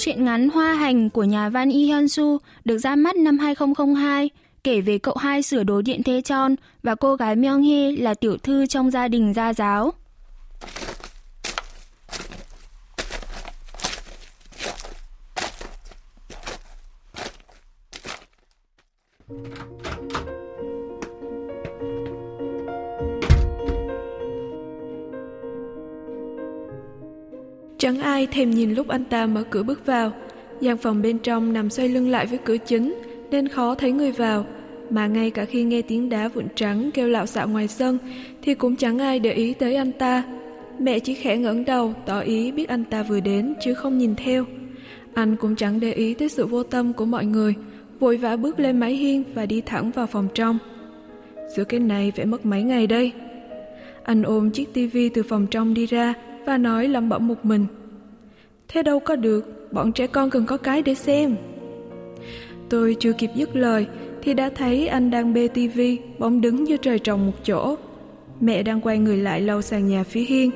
Truyện ngắn Hoa Hành của nhà văn Yi Hyun Su được ra mắt năm 2002, kể về cậu hai sửa đồ điện thế Chon và cô gái Myung Hee là tiểu thư trong gia đình gia giáo. Chẳng ai thèm nhìn lúc anh ta mở cửa bước vào. gian phòng bên trong nằm xoay lưng lại với cửa chính nên khó thấy người vào. Mà ngay cả khi nghe tiếng đá vụn trắng kêu lạo xạo ngoài sân thì cũng chẳng ai để ý tới anh ta. Mẹ chỉ khẽ ngẩng đầu tỏ ý biết anh ta vừa đến chứ không nhìn theo. Anh cũng chẳng để ý tới sự vô tâm của mọi người, vội vã bước lên mái hiên và đi thẳng vào phòng trong. Giữa cái này phải mất mấy ngày đây. Anh ôm chiếc tivi từ phòng trong đi ra và nói lẩm bẩm một mình. Thế đâu có được, bọn trẻ con cần có cái để xem. Tôi chưa kịp dứt lời thì đã thấy anh đang bê tivi bỗng đứng như trời trồng một chỗ. Mẹ đang quay người lại lau sàn nhà phía hiên,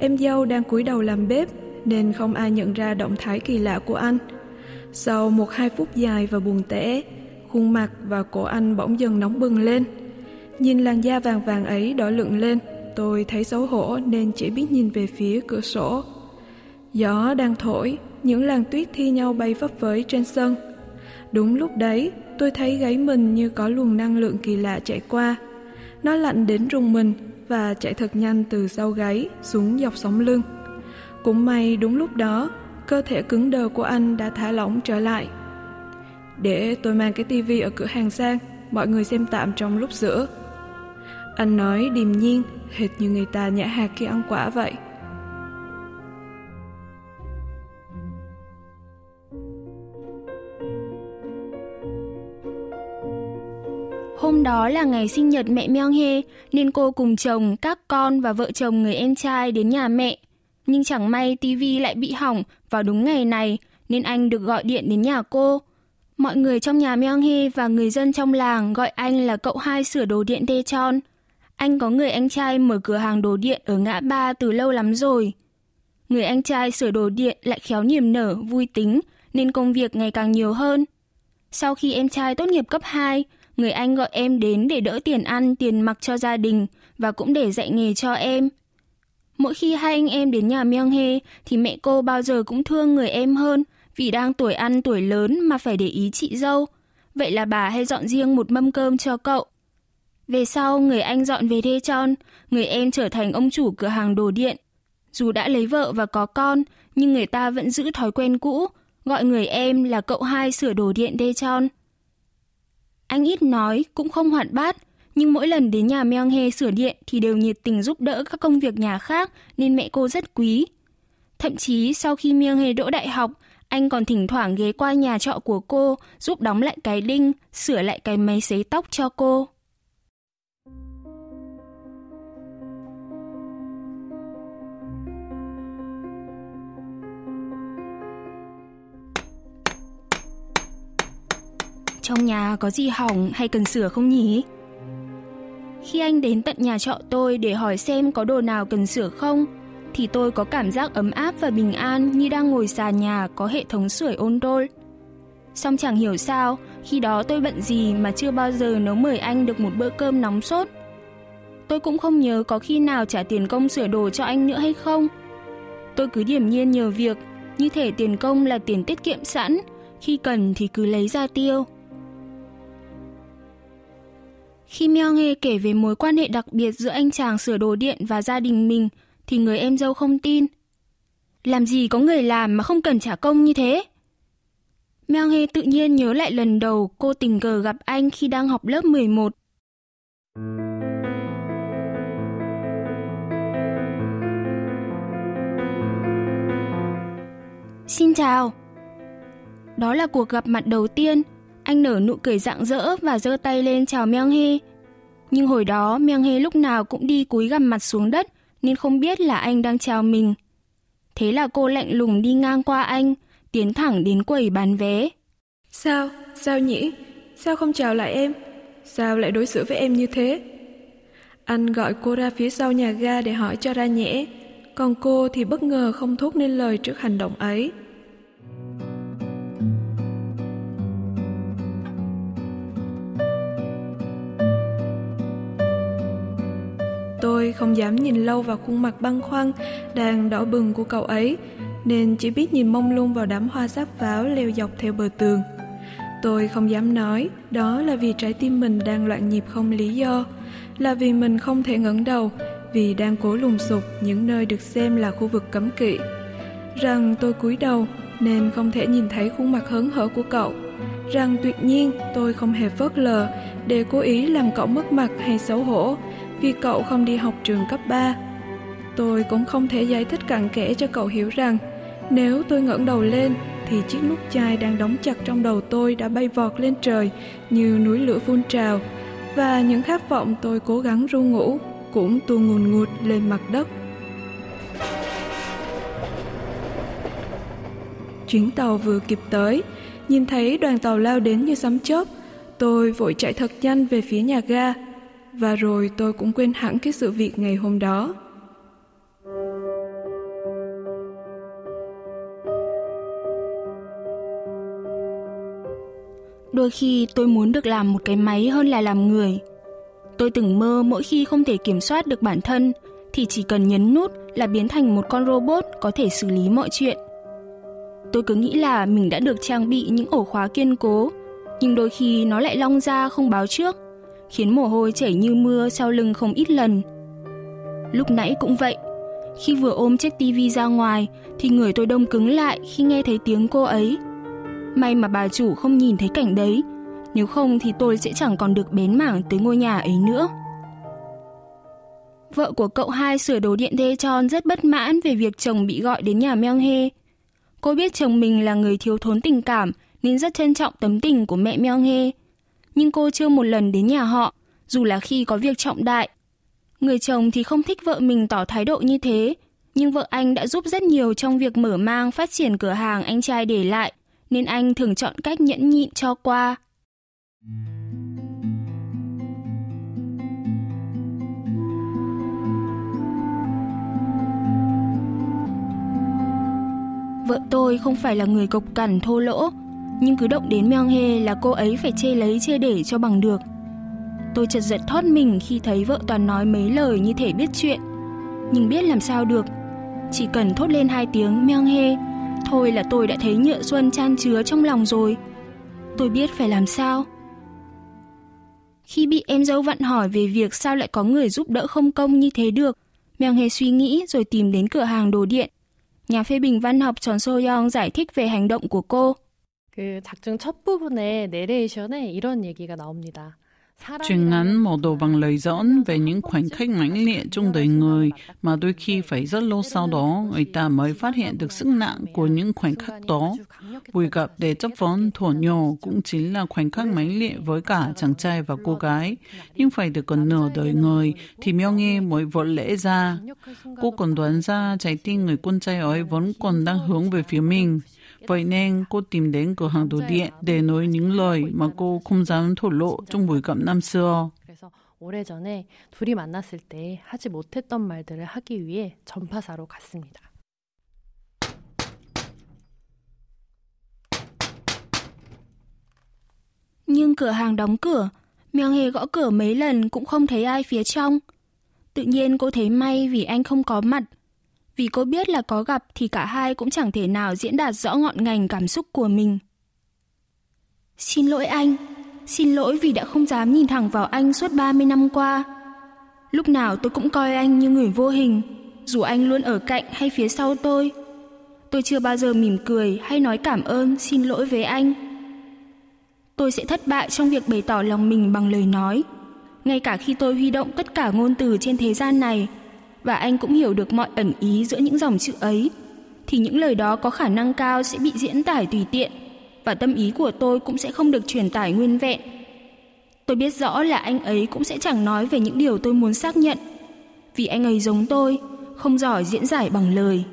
em dâu đang cúi đầu làm bếp nên không ai nhận ra động thái kỳ lạ của anh. Sau một hai phút dài và buồn tẻ, khuôn mặt và cổ anh bỗng dần nóng bừng lên. Nhìn làn da vàng vàng ấy đỏ lựng lên, tôi thấy xấu hổ nên chỉ biết nhìn về phía cửa sổ. Gió đang thổi, những làn tuyết thi nhau bay vấp với trên sân. Đúng lúc đấy, tôi thấy gáy mình như có luồng năng lượng kỳ lạ chạy qua. Nó lạnh đến rùng mình và chạy thật nhanh từ sau gáy xuống dọc sống lưng. Cũng may đúng lúc đó, cơ thể cứng đờ của anh đã thả lỏng trở lại. Để tôi mang cái tivi ở cửa hàng sang, mọi người xem tạm trong lúc giữa Anh nói điềm nhiên, hệt như người ta nhã hạt khi ăn quả vậy. Hôm đó là ngày sinh nhật mẹ Myung Hee nên cô cùng chồng, các con và vợ chồng người em trai đến nhà mẹ. Nhưng chẳng may tivi lại bị hỏng vào đúng ngày này nên anh được gọi điện đến nhà cô. Mọi người trong nhà Myung Hee và người dân trong làng gọi anh là cậu hai sửa đồ điện Daecheon. Anh có người anh trai mở cửa hàng đồ điện ở ngã ba từ lâu lắm rồi. Người anh trai sửa đồ điện lại khéo niềm nở, vui tính nên công việc ngày càng nhiều hơn. Sau khi em trai tốt nghiệp cấp 2, người anh gọi em đến để đỡ tiền ăn, tiền mặc cho gia đình và cũng để dạy nghề cho em. Mỗi khi hai anh em đến nhà Myung Hê thì mẹ cô bao giờ cũng thương người em hơn vì đang tuổi ăn tuổi lớn mà phải để ý chị dâu. Vậy là bà hay dọn riêng một mâm cơm cho cậu. Về sau, người anh dọn về Đê Tròn, người em trở thành ông chủ cửa hàng đồ điện. Dù đã lấy vợ và có con, nhưng người ta vẫn giữ thói quen cũ, gọi người em là cậu hai sửa đồ điện Đê Tròn. Anh ít nói, cũng không hoạt bát, nhưng mỗi lần đến nhà Myung He sửa điện thì đều nhiệt tình giúp đỡ các công việc nhà khác nên mẹ cô rất quý. Thậm chí sau khi Myung He đỗ đại học, anh còn thỉnh thoảng ghé qua nhà trọ của cô giúp đóng lại cái đinh, sửa lại cái máy sấy tóc cho cô. Trong nhà có gì hỏng hay cần sửa không nhỉ? Khi anh đến tận nhà trọ tôi để hỏi xem có đồ nào cần sửa không, thì tôi có cảm giác ấm áp và bình an như đang ngồi sàn nhà có hệ thống sưởi ôn đôn. song chẳng hiểu sao, khi đó tôi bận gì mà chưa bao giờ nấu mời anh được một bữa cơm nóng sốt. Tôi cũng không nhớ có khi nào trả tiền công sửa đồ cho anh nữa hay không. Tôi cứ điểm nhiên nhờ việc, như thể tiền công là tiền tiết kiệm sẵn, khi cần thì cứ lấy ra tiêu. Khi Meo Nghe kể về mối quan hệ đặc biệt giữa anh chàng sửa đồ điện và gia đình mình, thì người em dâu không tin. Làm gì có người làm mà không cần trả công như thế? Meo Nghe tự nhiên nhớ lại lần đầu cô tình cờ gặp anh khi đang học lớp 11. Xin chào. Đó là cuộc gặp mặt đầu tiên anh nở nụ cười rạng rỡ và giơ tay lên chào Myung Hee. Nhưng hồi đó Myung Hee lúc nào cũng đi cúi gằm mặt xuống đất nên không biết là anh đang chào mình. Thế là cô lạnh lùng đi ngang qua anh, tiến thẳng đến quầy bán vé. Sao? Sao nhỉ? Sao không chào lại em? Sao lại đối xử với em như thế? Anh gọi cô ra phía sau nhà ga để hỏi cho ra nhẽ, còn cô thì bất ngờ không thốt nên lời trước hành động ấy. Tôi không dám nhìn lâu vào khuôn mặt băng khoăn đang đỏ bừng của cậu ấy, nên chỉ biết nhìn mông lung vào đám hoa sáp pháo leo dọc theo bờ tường. Tôi không dám nói, đó là vì trái tim mình đang loạn nhịp không lý do, là vì mình không thể ngẩng đầu, vì đang cố lùng sục những nơi được xem là khu vực cấm kỵ. Rằng tôi cúi đầu nên không thể nhìn thấy khuôn mặt hớn hở của cậu. Rằng tuyệt nhiên tôi không hề phớt lờ để cố ý làm cậu mất mặt hay xấu hổ vì cậu không đi học trường cấp 3. Tôi cũng không thể giải thích cặn kẽ cho cậu hiểu rằng nếu tôi ngẩng đầu lên thì chiếc nút chai đang đóng chặt trong đầu tôi đã bay vọt lên trời như núi lửa phun trào và những khát vọng tôi cố gắng ru ngủ cũng tuôn ngùn ngụt lên mặt đất. Chuyến tàu vừa kịp tới, nhìn thấy đoàn tàu lao đến như sấm chớp, tôi vội chạy thật nhanh về phía nhà ga và rồi tôi cũng quên hẳn cái sự việc ngày hôm đó. Đôi khi tôi muốn được làm một cái máy hơn là làm người. Tôi từng mơ mỗi khi không thể kiểm soát được bản thân thì chỉ cần nhấn nút là biến thành một con robot có thể xử lý mọi chuyện. Tôi cứ nghĩ là mình đã được trang bị những ổ khóa kiên cố, nhưng đôi khi nó lại long ra không báo trước, khiến mồ hôi chảy như mưa sau lưng không ít lần. Lúc nãy cũng vậy, khi vừa ôm chiếc tivi ra ngoài thì người tôi đông cứng lại khi nghe thấy tiếng cô ấy. May mà bà chủ không nhìn thấy cảnh đấy, nếu không thì tôi sẽ chẳng còn được bén mảng tới ngôi nhà ấy nữa. Vợ của cậu hai sửa đồ điện đê tròn rất bất mãn về việc chồng bị gọi đến nhà Meong He. Cô biết chồng mình là người thiếu thốn tình cảm nên rất trân trọng tấm tình của mẹ Meong He. Nhưng cô chưa một lần đến nhà họ, dù là khi có việc trọng đại. Người chồng thì không thích vợ mình tỏ thái độ như thế, nhưng vợ anh đã giúp rất nhiều trong việc mở mang phát triển cửa hàng anh trai để lại, nên anh thường chọn cách nhẫn nhịn cho qua. Vợ tôi không phải là người cộc cằn thô lỗ, nhưng cứ động đến Myung Hee là cô ấy phải chê lấy chê để cho bằng được. Tôi chợt giật thoát mình khi thấy vợ toàn nói mấy lời như thể biết chuyện, nhưng biết làm sao được. Chỉ cần thốt lên hai tiếng Myung Hee, thôi là tôi đã thấy nhựa xuân chan chứa trong lòng rồi. Tôi biết phải làm sao. Khi bị em dâu vặn hỏi về việc sao lại có người giúp đỡ không công như thế được, Myung Hee suy nghĩ rồi tìm đến cửa hàng đồ điện Nhà phê bình văn học tròn So-young giải thích về hành động của cô. 그 작중 첫 부분에 내레이션에 이런 얘기가 나옵니다. Truyện ngắn mở đầu bằng lời dẫn về những khoảnh khắc mãnh liệt trong đời người mà đôi khi phải rất lâu sau đó người ta mới phát hiện được sức nặng của những khoảnh khắc đó. Buổi gặp để chấp vấn thổ nhỏ cũng chính là khoảnh khắc mãnh liệt với cả chàng trai và cô gái. Nhưng phải được gần nửa đời người thì Myung-hee mới vỡ lẽ ra. Cô còn đoán ra trái tim người con trai ấy vẫn còn đang hướng về phía mình. Vậy nên cô tìm đến cửa hàng đồ điện để nói những lời mà cô không dám thổ lộ trong buổi gặp năm xưa. 그래서 오래전에 둘이 만났을 때 하지 못했던 말들을 하기 위해 전파사로 갔습니다. Nhưng cửa hàng đóng cửa, Myung Hề gõ cửa mấy lần cũng không thấy ai phía trong. Tự nhiên cô thấy may vì anh không có mặt. vì cô biết là có gặp thì cả hai cũng chẳng thể nào diễn đạt rõ ngọn ngành cảm xúc của mình. Xin lỗi anh, xin lỗi vì đã không dám nhìn thẳng vào anh suốt 30 năm qua. Lúc nào tôi cũng coi anh như người vô hình, dù anh luôn ở cạnh hay phía sau tôi. Tôi chưa bao giờ mỉm cười hay nói cảm ơn, xin lỗi với anh. Tôi sẽ thất bại trong việc bày tỏ lòng mình bằng lời nói. Ngay cả khi tôi huy động tất cả ngôn từ trên thế gian này, và anh cũng hiểu được mọi ẩn ý giữa những dòng chữ ấy, thì những lời đó có khả năng cao sẽ bị diễn tải tùy tiện, và tâm ý của tôi cũng sẽ không được truyền tải nguyên vẹn. Tôi biết rõ là anh ấy cũng sẽ chẳng nói về những điều tôi muốn xác nhận, vì anh ấy giống tôi, không giỏi diễn giải bằng lời.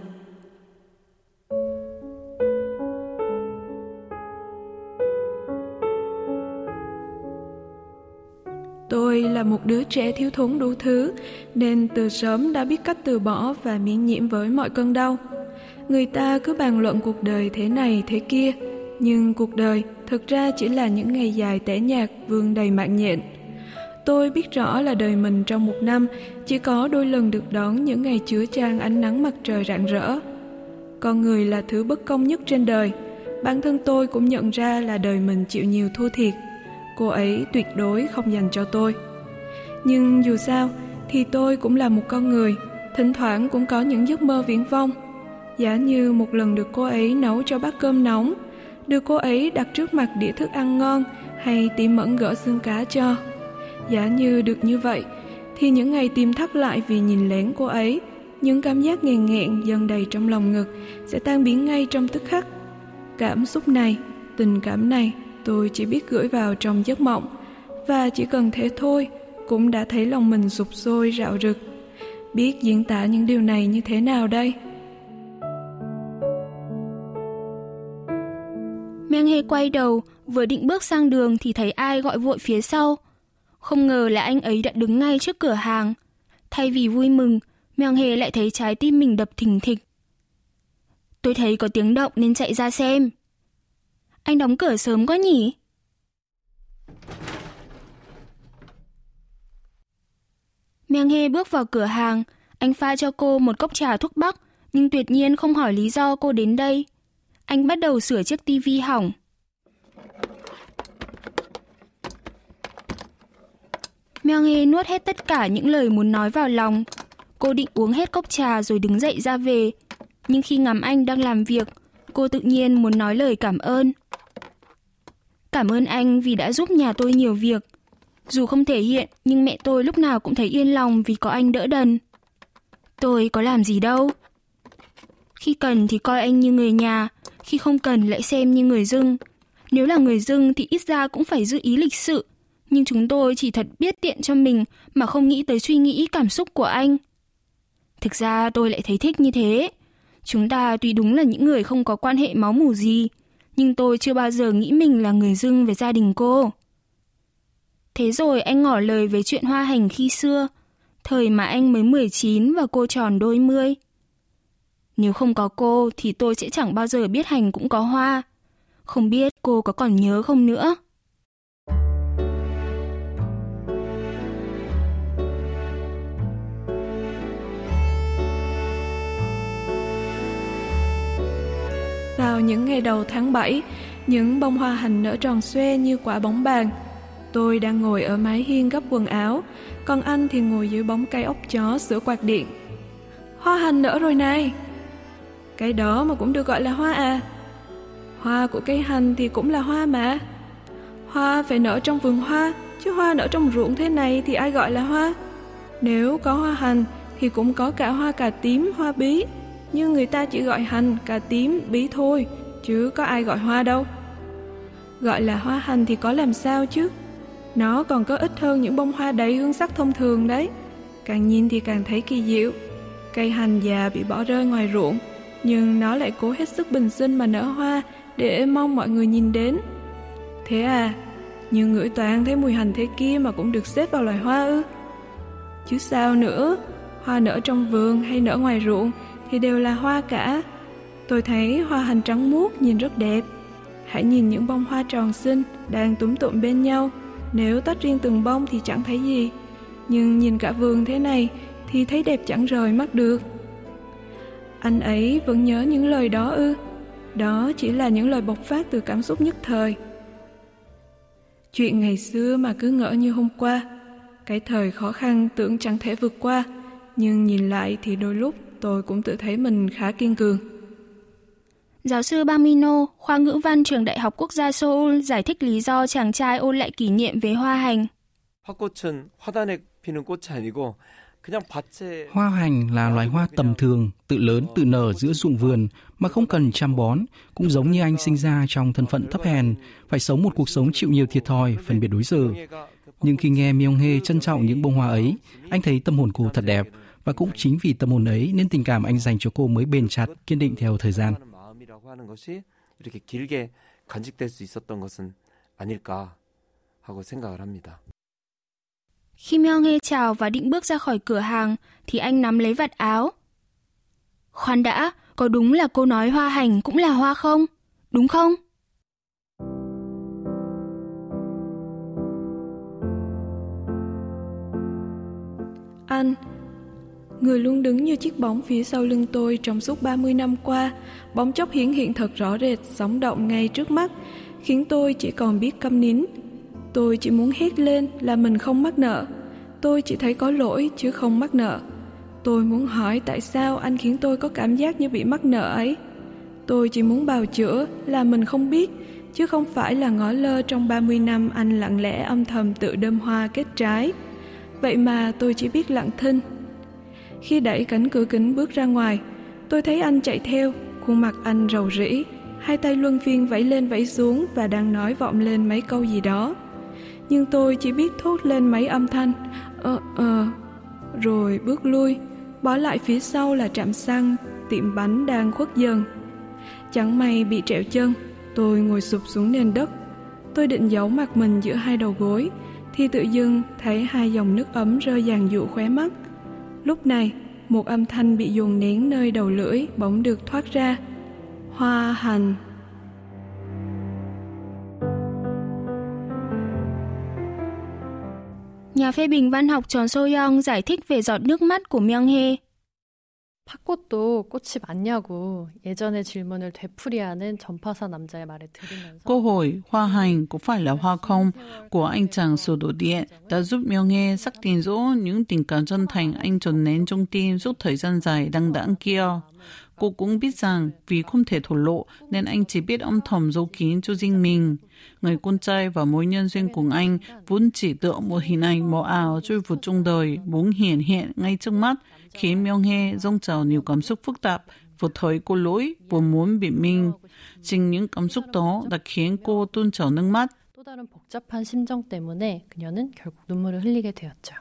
Tôi là một đứa trẻ thiếu thốn đủ thứ, nên từ sớm đã biết cách từ bỏ và miễn nhiễm với mọi cơn đau. Người ta cứ bàn luận cuộc đời thế này thế kia, nhưng cuộc đời thực ra chỉ là những ngày dài tẻ nhạt vương đầy mạng nhện. Tôi biết rõ là đời mình trong một năm chỉ có đôi lần được đón những ngày chứa trang ánh nắng mặt trời rạng rỡ. Con người là thứ bất công nhất trên đời. Bản thân tôi cũng nhận ra là đời mình chịu nhiều thua thiệt. Cô ấy tuyệt đối không dành cho tôi. Nhưng dù sao thì tôi cũng là một con người, thỉnh thoảng cũng có những giấc mơ viễn vông. Giả như một lần được cô ấy nấu cho bát cơm nóng, được cô ấy đặt trước mặt đĩa thức ăn ngon hay tỉ mẫn gỡ xương cá cho. Giả như được như vậy, thì những ngày tìm thắt lại vì nhìn lén cô ấy, những cảm giác nghèn nghẹn dần đầy trong lòng ngực sẽ tan biến ngay trong tức khắc. Cảm xúc này, tình cảm này, tôi chỉ biết gửi vào trong giấc mộng, và chỉ cần thế thôi, cũng đã thấy lòng mình sụp sôi rạo rực. Biết diễn tả những điều này như thế nào đây? Meng Hê quay đầu, vừa định bước sang đường thì thấy ai gọi vội phía sau. Không ngờ là anh ấy đã đứng ngay trước cửa hàng. Thay vì vui mừng, Meng Hê lại thấy trái tim mình đập thình thịch. Tôi thấy có tiếng động nên chạy ra xem. Anh đóng cửa sớm quá nhỉ? Meng He bước vào cửa hàng, anh pha cho cô một cốc trà thuốc bắc, nhưng tuyệt nhiên không hỏi lý do cô đến đây. Anh bắt đầu sửa chiếc tivi hỏng. Meng He nuốt hết tất cả những lời muốn nói vào lòng. Cô định uống hết cốc trà rồi đứng dậy ra về. Nhưng khi ngắm anh đang làm việc, cô tự nhiên muốn nói lời cảm ơn. Cảm ơn anh vì đã giúp nhà tôi nhiều việc. Dù không thể hiện, nhưng mẹ tôi lúc nào cũng thấy yên lòng vì có anh đỡ đần. Tôi có làm gì đâu. Khi cần thì coi anh như người nhà, khi không cần lại xem như người dưng. Nếu là người dưng thì ít ra cũng phải giữ ý lịch sự, nhưng chúng tôi chỉ thật biết tiện cho mình mà không nghĩ tới suy nghĩ cảm xúc của anh. Thực ra tôi lại thấy thích như thế. Chúng ta tuy đúng là những người không có quan hệ máu mủ gì, nhưng tôi chưa bao giờ nghĩ mình là người dưng về gia đình cô. Thế rồi anh ngỏ lời về chuyện hoa hành khi xưa, thời mà anh mới 19 và cô tròn đôi mươi. Nếu không có cô thì tôi sẽ chẳng bao giờ biết hành cũng có hoa. Không biết cô có còn nhớ không nữa. Vào những ngày đầu tháng 7, những bông hoa hành nở tròn xoe như quả bóng bàn. Tôi đang ngồi ở mái hiên gấp quần áo, còn anh thì ngồi dưới bóng cây ốc chó sửa quạt điện. Hoa hành nở rồi này! Cái đó mà cũng được gọi là hoa à? Hoa của cây hành thì cũng là hoa mà. Hoa phải nở trong vườn hoa, chứ hoa nở trong ruộng thế này thì ai gọi là hoa? Nếu có hoa hành thì cũng có cả hoa cà tím, hoa bí. Nhưng người ta chỉ gọi hành, cà tím, bí thôi, chứ có ai gọi hoa đâu. Gọi là hoa hành thì có làm sao chứ? Nó còn có ít hơn những bông hoa đầy hương sắc thông thường đấy. Càng nhìn thì càng thấy kỳ diệu. Cây hành già bị bỏ rơi ngoài ruộng, nhưng nó lại cố hết sức bình sinh mà nở hoa để mong mọi người nhìn đến. Thế à, nhưng ngửi toàn thấy mùi hành thế kia mà cũng được xếp vào loài hoa ư? Chứ sao nữa, hoa nở trong vườn hay nở ngoài ruộng thì đều là hoa cả. Tôi thấy hoa hành trắng muốt nhìn rất đẹp. Hãy nhìn những bông hoa tròn xinh đang túm tụm bên nhau. Nếu tách riêng từng bông thì chẳng thấy gì. Nhưng nhìn cả vườn thế này thì thấy đẹp chẳng rời mắt được. Anh ấy vẫn nhớ những lời đó ư? Đó chỉ là những lời bộc phát từ cảm xúc nhất thời. Chuyện ngày xưa mà cứ ngỡ như hôm qua, cái thời khó khăn tưởng chẳng thể vượt qua, nhưng nhìn lại thì đôi lúc tôi cũng tự thấy mình khá kiên cường. Giáo sư Bamino, khoa ngữ văn trường Đại học Quốc gia Seoul giải thích lý do chàng trai ôn lại kỷ niệm về hoa hành. Hoa hành là loài hoa tầm thường, tự lớn, tự nở giữa ruộng vườn mà không cần chăm bón, cũng giống như anh sinh ra trong thân phận thấp hèn, phải sống một cuộc sống chịu nhiều thiệt thòi, phân biệt đối xử. Nhưng khi nghe Myung Hee trân trọng những bông hoa ấy, anh thấy tâm hồn cô thật đẹp, và cũng chính vì tâm hồn ấy nên tình cảm anh dành cho cô mới bền chặt, kiên định theo thời gian. Khi Myung Hee chào và định bước ra khỏi cửa hàng thì anh nắm lấy vạt áo. Khoan đã, có đúng là cô nói hoa hành cũng là hoa không? Đúng không? Anh, người luôn đứng như chiếc bóng phía sau lưng tôi trong suốt 30 năm qua, bóng chốc hiển hiện thật rõ rệt, sống động ngay trước mắt, khiến tôi chỉ còn biết câm nín. Tôi chỉ muốn hét lên là mình không mắc nợ. Tôi chỉ thấy có lỗi chứ không mắc nợ. Tôi muốn hỏi tại sao anh khiến tôi có cảm giác như bị mắc nợ ấy. Tôi chỉ muốn bào chữa là mình không biết, chứ không phải là ngó lơ trong 30 năm anh lặng lẽ âm thầm tự đơm hoa kết trái. Vậy mà tôi chỉ biết lặng thinh. Khi đẩy cánh cửa kính bước ra ngoài, tôi thấy anh chạy theo, khuôn mặt anh rầu rĩ, hai tay luân phiên vẫy lên vẫy xuống và đang nói vọng lên mấy câu gì đó. Nhưng tôi chỉ biết thốt lên mấy âm thanh, ờ ờ, rồi bước lui, bỏ lại phía sau là trạm xăng, tiệm bánh đang khuất dần. Chẳng may bị trẹo chân, tôi ngồi sụp xuống nền đất. Tôi định giấu mặt mình giữa hai đầu gối, thì tự dưng thấy hai dòng nước ấm rơi dàn dụ khóe mắt. Lúc này, một âm thanh bị dồn nén nơi đầu lưỡi bỗng được thoát ra. Hoa hành. Nhà phê bình văn học Tròn So Young giải thích về giọt nước mắt của Myung Hee. 팥꽃도 꽃이 많냐고 예전의 질문을 되풀이하는 전파사 남자의 말에 들으면서 Câu hỏi hoa hành có phải là hoa không của anh chàng sổ đổ điện đã giúp Myung Hee xác định rõ những tình cảm chân thành anh trồn nén trong tim suốt thời gian dài đăng đẵng kia. Cô cũng biết rằng vì không thể thổ lộ nên anh chỉ biết âm thầm giấu kín cho riêng mình. Người con trai và mối nhân duyên của anh vốn chỉ tựa một hình ảnh mờ ảo trôi vụt trong đời muốn hiện hiện ngay trước mắt khiến Myung Hee dâng trào nhiều cảm xúc phức tạp vừa thấy cô lỗi vừa muốn biện minh. Chính những cảm xúc đó đã khiến cô tuôn trào nước mắt. 또 다른 복잡한 심정 때문에 그녀는 결국 눈물을 흘리게 되었죠.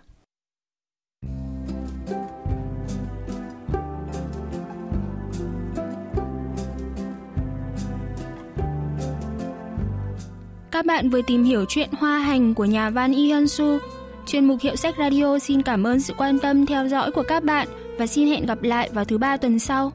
Các bạn vừa tìm hiểu chuyện Hoa Hành của nhà văn Y Hyun Su. Chuyên mục Hiệu sách Radio xin cảm ơn sự quan tâm theo dõi của các bạn và xin hẹn gặp lại vào thứ ba tuần sau.